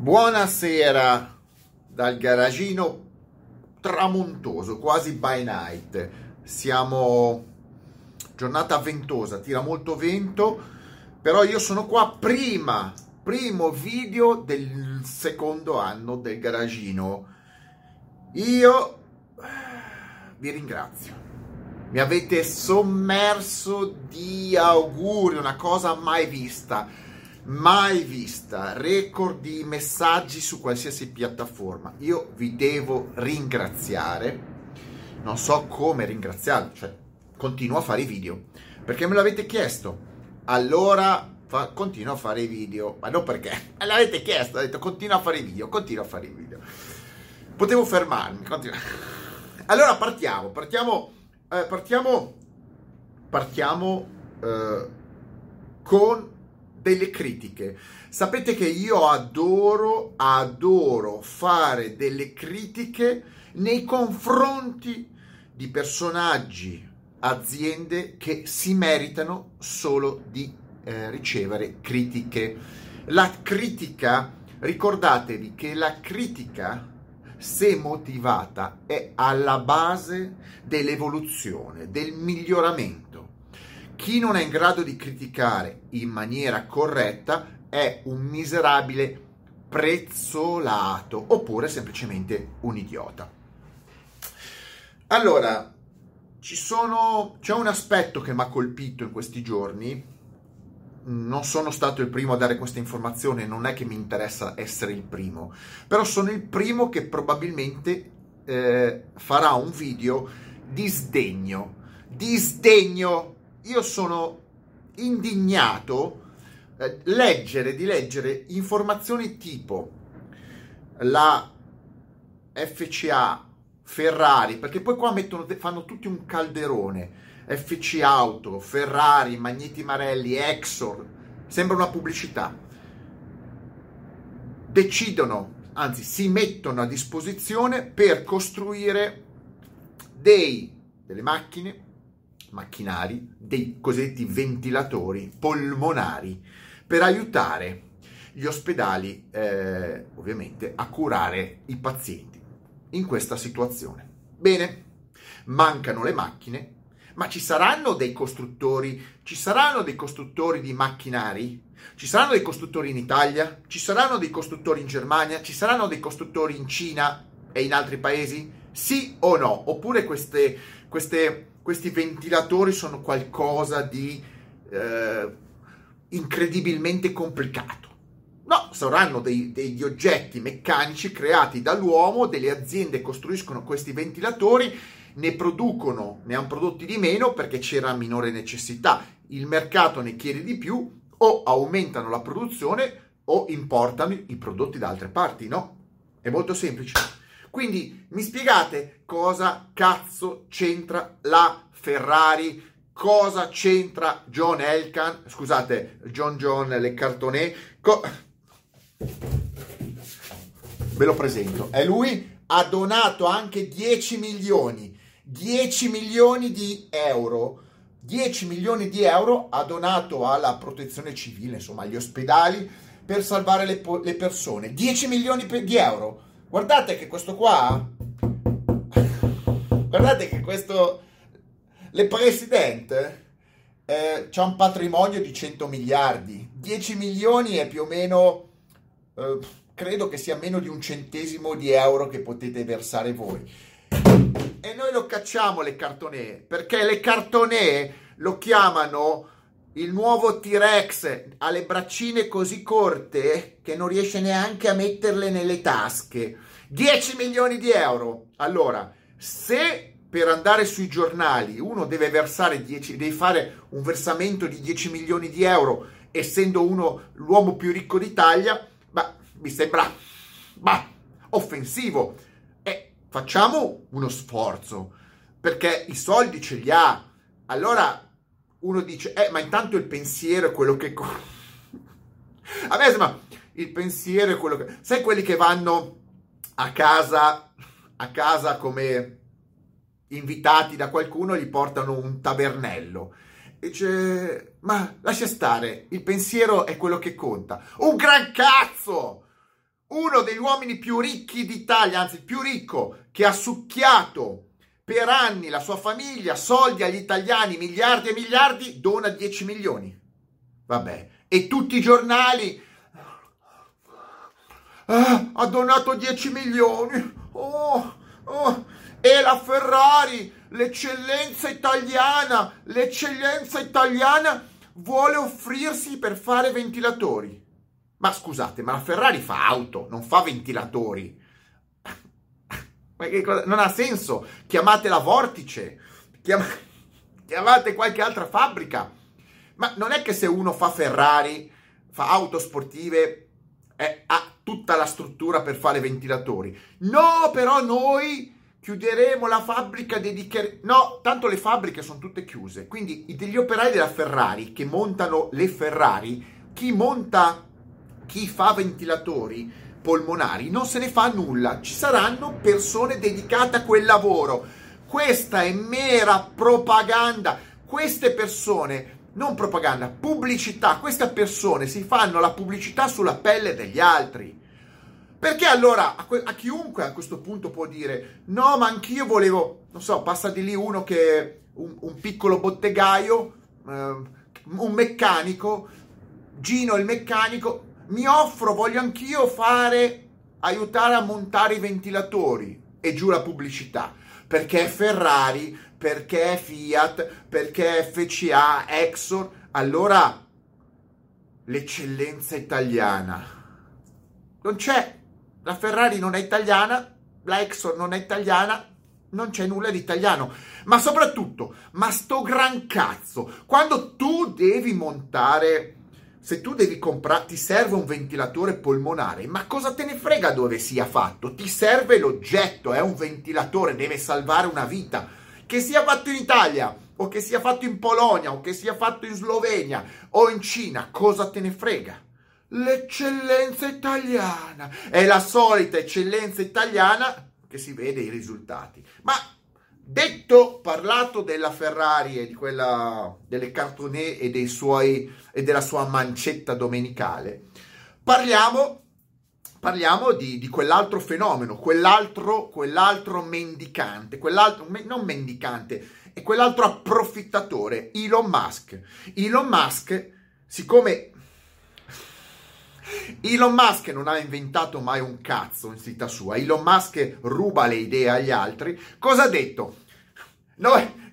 Buonasera dal garagino tramontoso, quasi by night. Siamo giornata ventosa, tira molto vento, però io sono qua prima, primo video del secondo anno del garagino. Io vi ringrazio. Mi avete sommerso di auguri, una cosa mai vista mai vista, record di messaggi su qualsiasi piattaforma. Io vi devo ringraziare, non so come ringraziarvi, cioè continuo a fare i video, perché me l'avete chiesto. Allora fa, continuo a fare i video, ma non perché, me l'avete chiesto, ho detto continuo a fare i video, continuo a fare i video. Potevo fermarmi, continuo. Allora partiamo, partiamo, eh, partiamo, partiamo eh, con delle critiche. Sapete che io adoro, adoro fare delle critiche nei confronti di personaggi, aziende che si meritano solo di eh, ricevere critiche. La critica, ricordatevi che la critica, se motivata, è alla base dell'evoluzione, del miglioramento chi non è in grado di criticare in maniera corretta è un miserabile prezzolato oppure semplicemente un idiota. Allora, sono, c'è un aspetto che mi ha colpito in questi giorni. Non sono stato il primo a dare questa informazione, non è che mi interessa essere il primo, però sono il primo che probabilmente eh, farà un video di sdegno. Di sdegno io sono indignato eh, leggere, di leggere informazioni tipo la FCA, Ferrari, perché poi qua mettono, fanno tutti un calderone, FC Auto, Ferrari, Magneti Marelli, Exor, sembra una pubblicità. Decidono, anzi si mettono a disposizione per costruire dei, delle macchine macchinari, dei cosiddetti ventilatori polmonari, per aiutare gli ospedali eh, ovviamente a curare i pazienti in questa situazione. Bene, mancano le macchine, ma ci saranno dei costruttori, ci saranno dei costruttori di macchinari? Ci saranno dei costruttori in Italia? Ci saranno dei costruttori in Germania? Ci saranno dei costruttori in Cina e in altri paesi? Sì o no? Oppure queste, queste questi ventilatori sono qualcosa di eh, incredibilmente complicato. No, saranno dei, degli oggetti meccanici creati dall'uomo, delle aziende costruiscono questi ventilatori, ne producono, ne hanno prodotti di meno perché c'era minore necessità, il mercato ne chiede di più o aumentano la produzione o importano i prodotti da altre parti, no? È molto semplice. Quindi mi spiegate cosa cazzo c'entra la Ferrari? Cosa c'entra John Elkan? Scusate, John John Le Cartonnet. Co- Ve lo presento. È lui. Ha donato anche 10 milioni. 10 milioni di euro. 10 milioni di euro ha donato alla protezione civile, insomma agli ospedali, per salvare le, po- le persone. 10 milioni di euro Guardate che questo qua, guardate che questo, le presidente eh, c'ha un patrimonio di 100 miliardi, 10 milioni è più o meno, eh, credo che sia meno di un centesimo di euro che potete versare voi. E noi lo cacciamo le cartonee, perché le cartonee lo chiamano il nuovo T-Rex ha le braccine così corte che non riesce neanche a metterle nelle tasche. 10 milioni di euro. Allora, se per andare sui giornali uno deve versare 10, deve fare un versamento di 10 milioni di euro, essendo uno l'uomo più ricco d'Italia, ma mi sembra bah, offensivo. E facciamo uno sforzo, perché i soldi ce li ha. Allora uno dice, eh, ma intanto il pensiero è quello che... a me sembra, il pensiero è quello che... Sai quelli che vanno a casa, a casa come invitati da qualcuno, gli portano un tabernello. E dice, ma lascia stare, il pensiero è quello che conta. Un gran cazzo! uno degli uomini più ricchi d'Italia, anzi più ricco, che ha succhiato per anni la sua famiglia, soldi agli italiani, miliardi e miliardi, dona 10 milioni. Vabbè, e tutti i giornali ah, ha donato 10 milioni. Oh, oh. E la Ferrari, l'eccellenza italiana, l'eccellenza italiana vuole offrirsi per fare ventilatori. Ma scusate, ma la Ferrari fa auto, non fa ventilatori. Non ha senso. Chiamate la Vortice, chiamate qualche altra fabbrica. Ma non è che se uno fa Ferrari, fa auto sportive, eh, ha tutta la struttura per fare ventilatori. No, però noi chiuderemo la fabbrica, dedicheremo... No, tanto le fabbriche sono tutte chiuse. Quindi degli operai della Ferrari che montano le Ferrari, chi monta chi fa ventilatori polmonari non se ne fa nulla, ci saranno persone dedicate a quel lavoro. Questa è mera propaganda. Queste persone, non propaganda, pubblicità, queste persone si fanno la pubblicità sulla pelle degli altri. Perché allora a, que- a, chiunque a questo punto può dire no, ma anch'io volevo, non so, passa di lì uno che è un, un piccolo bottegaio, eh, un meccanico, Gino il meccanico, mi offro, voglio anch'io fare, aiutare a montare i ventilatori e giù la pubblicità, perché Ferrari, perché Fiat, perché FCA, Exxon, allora l'eccellenza italiana. Non c'è, la Ferrari non è italiana, la Exxon non è italiana, non c'è nulla di italiano. Ma soprattutto, ma sto gran cazzo, quando tu devi montare se tu devi comprare, ti serve un ventilatore polmonare, ma cosa te ne frega dove sia fatto? Ti serve l'oggetto, è un ventilatore, deve salvare una vita. Che sia fatto in Italia, o che sia fatto in Polonia, o che sia fatto in Slovenia, o in Cina, cosa te ne frega? L'eccellenza italiana è la solita eccellenza italiana che si vede i risultati. Ma Detto, parlato della Ferrari e di quella delle cartonè e, dei suoi, e della sua mancetta domenicale, parliamo, parliamo di, di, quell'altro fenomeno, quell'altro, quell'altro mendicante, quell'altro, non mendicante, è quell'altro approfittatore, Elon Musk. Elon Musk, siccome Elon Musk non ha inventato mai un cazzo in vita sua. Elon Musk ruba le idee agli altri. Cosa ha detto? Noi...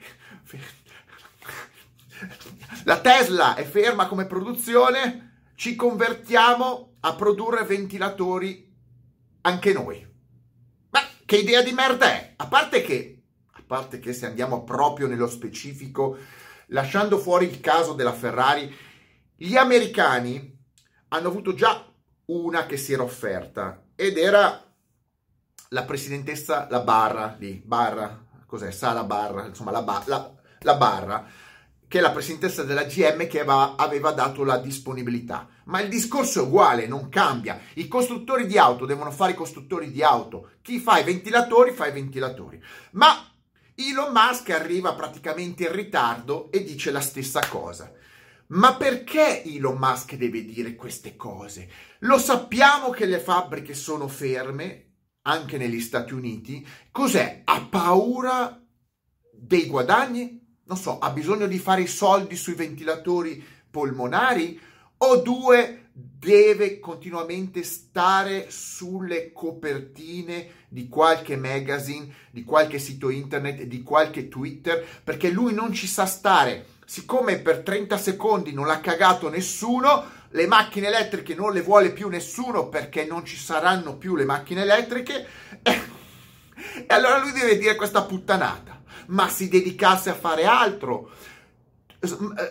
La Tesla è ferma come produzione, ci convertiamo a produrre ventilatori anche noi. Ma che idea di merda è? A parte che, a parte che se andiamo proprio nello specifico, lasciando fuori il caso della Ferrari, gli americani hanno avuto già una che si era offerta ed era la presidentessa, la Barra, lì, Barra, cos'è? Sara Barra, insomma la, ba, la, la Barra, che è la presidentessa della GM che aveva, aveva dato la disponibilità. Ma il discorso è uguale, non cambia. I costruttori di auto devono fare i costruttori di auto. Chi fa i ventilatori fa i ventilatori. Ma Elon Musk arriva praticamente in ritardo e dice la stessa cosa. Ma perché Elon Musk deve dire queste cose? Lo sappiamo che le fabbriche sono ferme, anche negli Stati Uniti. Cos'è? Ha paura dei guadagni? Non so, ha bisogno di fare i soldi sui ventilatori polmonari? O due, deve continuamente stare sulle copertine di qualche magazine, di qualche sito internet, di qualche Twitter, perché lui non ci sa stare siccome per 30 secondi non l'ha cagato nessuno, le macchine elettriche non le vuole più nessuno perché non ci saranno più le macchine elettriche, e, allora lui deve dire questa puttanata, ma si dedicasse a fare altro.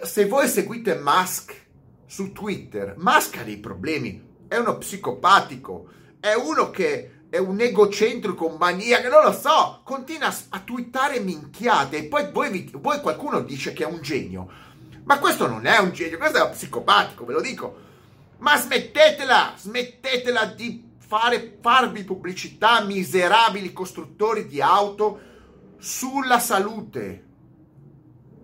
Se voi seguite Musk su Twitter, Musk ha dei problemi, è uno psicopatico, è uno che è un egocentrico, un maniaco, non lo so, continua a, twittare minchiate e poi voi, voi qualcuno dice che è un genio. Ma questo non è un genio, questo è un psicopatico, ve lo dico. Ma smettetela, smettetela di fare, farvi pubblicità miserabili costruttori di auto sulla salute.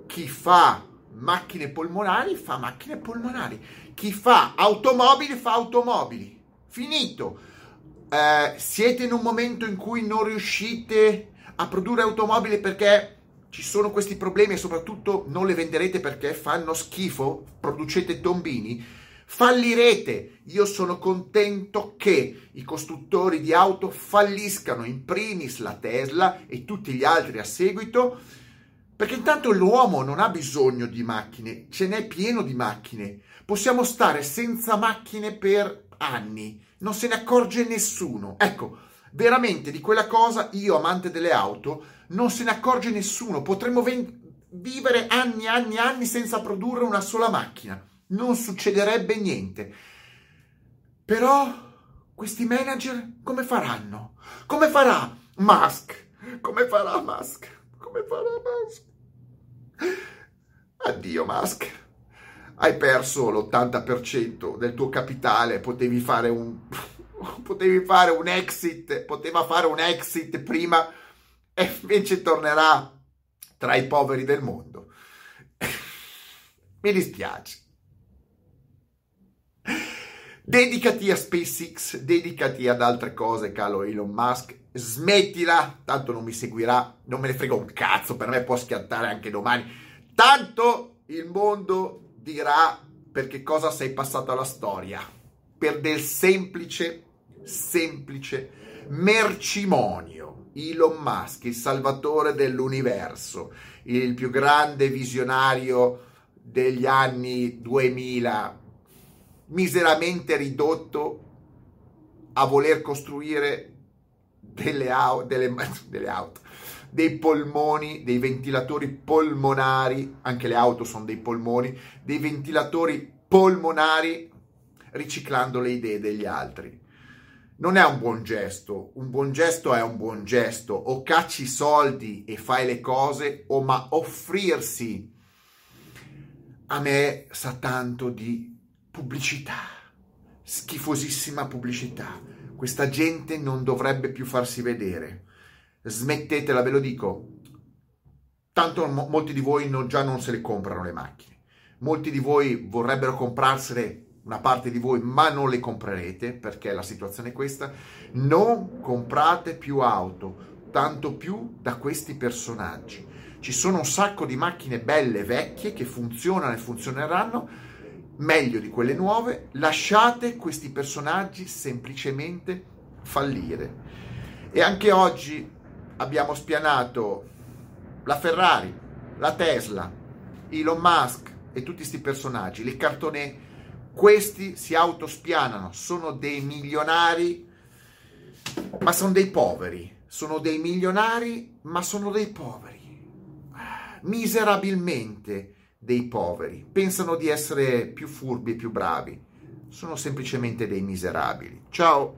Chi fa macchine polmonari fa macchine polmonari. Chi fa automobili fa automobili. Finito eh, siete in un momento in cui non riuscite a produrre automobili perché ci sono questi problemi e soprattutto non le venderete perché fanno schifo, producete tombini, fallirete. Io sono contento che i costruttori di auto falliscano, in primis la Tesla e tutti gli altri a seguito, perché intanto l'uomo non ha bisogno di macchine, ce n'è pieno di macchine. Possiamo stare senza macchine per anni, non se ne accorge nessuno. Ecco, veramente di quella cosa io, amante delle auto, non se ne accorge nessuno. Potremmo ven- vivere anni anni anni senza produrre una sola macchina. Non succederebbe niente. Però questi manager come faranno? Come farà Musk? Come farà Musk? Come farà Musk? Addio Musk hai perso l'80% del tuo capitale, potevi fare un, potevi fare un exit, poteva fare un exit prima e invece tornerà tra i poveri del mondo. Mi dispiace. Dedicati a SpaceX, dedicati ad altre cose, caro Elon Musk. Smettila, tanto non mi seguirà, non me ne frega un cazzo, per me può schiantare anche domani. Tanto il mondo dirà per che cosa sei passato alla storia. Per del semplice, semplice mercimonio. Elon Musk, il salvatore dell'universo, il più grande visionario degli anni 2000, miseramente ridotto a voler costruire delle, au- delle, delle auto dei polmoni, dei ventilatori polmonari, anche le auto sono dei polmoni, dei ventilatori polmonari riciclando le idee degli altri. Non è un buon gesto, un buon gesto è un buon gesto, o cacci soldi e fai le cose, o ma offrirsi a me sa tanto di pubblicità, schifosissima pubblicità. Questa gente non dovrebbe più farsi vedere smettetela, ve lo dico. Tanto mo- molti di voi non, già non se le comprano le macchine. Molti di voi vorrebbero comprarsele, una parte di voi, ma non le comprerete perché la situazione è questa. Non comprate più auto, tanto più da questi personaggi. Ci sono un sacco di macchine belle, vecchie, che funzionano e funzioneranno meglio di quelle nuove. Lasciate questi personaggi semplicemente fallire. E anche oggi abbiamo spianato la Ferrari, la Tesla, Elon Musk e tutti questi personaggi, le cartone, questi si autospianano, sono dei milionari, ma sono dei poveri, sono dei milionari, ma sono dei poveri, miserabilmente dei poveri, pensano di essere più furbi e più bravi, sono semplicemente dei miserabili. Ciao!